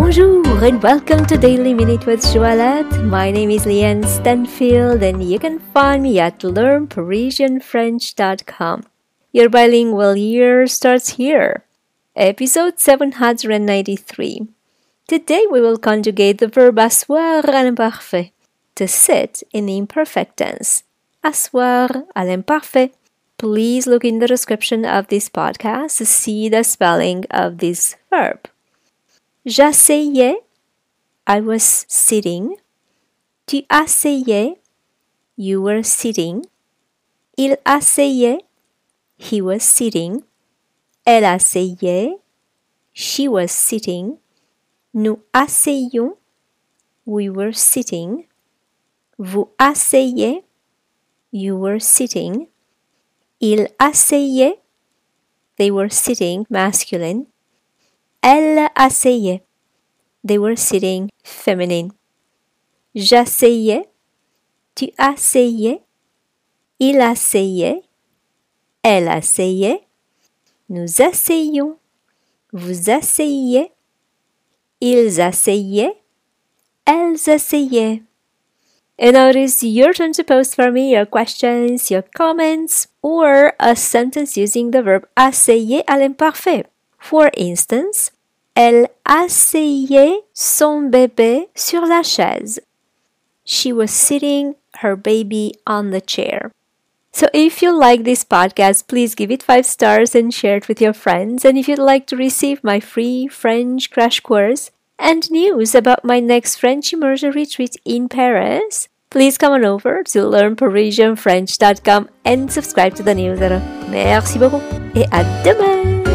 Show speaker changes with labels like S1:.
S1: Bonjour and welcome to Daily Minute with Joëlette. My name is Leanne Stanfield and you can find me at learnparisianfrench.com. Your bilingual year starts here. Episode 793. Today we will conjugate the verb asseoir à l'imparfait, to sit in the imperfect tense. Asseoir à l'imparfait. Please look in the description of this podcast to see the spelling of this verb. J'asseyais, I was sitting. Tu asseyais, you were sitting. Il asseyait, he was sitting. Elle asseyait, she was sitting. Nous asseyions, we were sitting. Vous asseyez, you were sitting. Ils asseyaient, they were sitting, masculine. Elle asseyait. They were sitting feminine. J'asseyais. Tu asseyais. Il asseyait. Elle asseyait. Nous asseyions. Vous asseyiez. Ils asseyaient. Elles asseyaient. And now it is your turn to post for me your questions, your comments, or a sentence using the verb asseyer à l'imparfait. For instance, elle asseyait son bébé sur la chaise. She was sitting her baby on the chair. So if you like this podcast, please give it 5 stars and share it with your friends. And if you'd like to receive my free French crash course and news about my next French immersion retreat in Paris, please come on over to learnparisianfrench.com and subscribe to the newsletter. Merci beaucoup et à demain!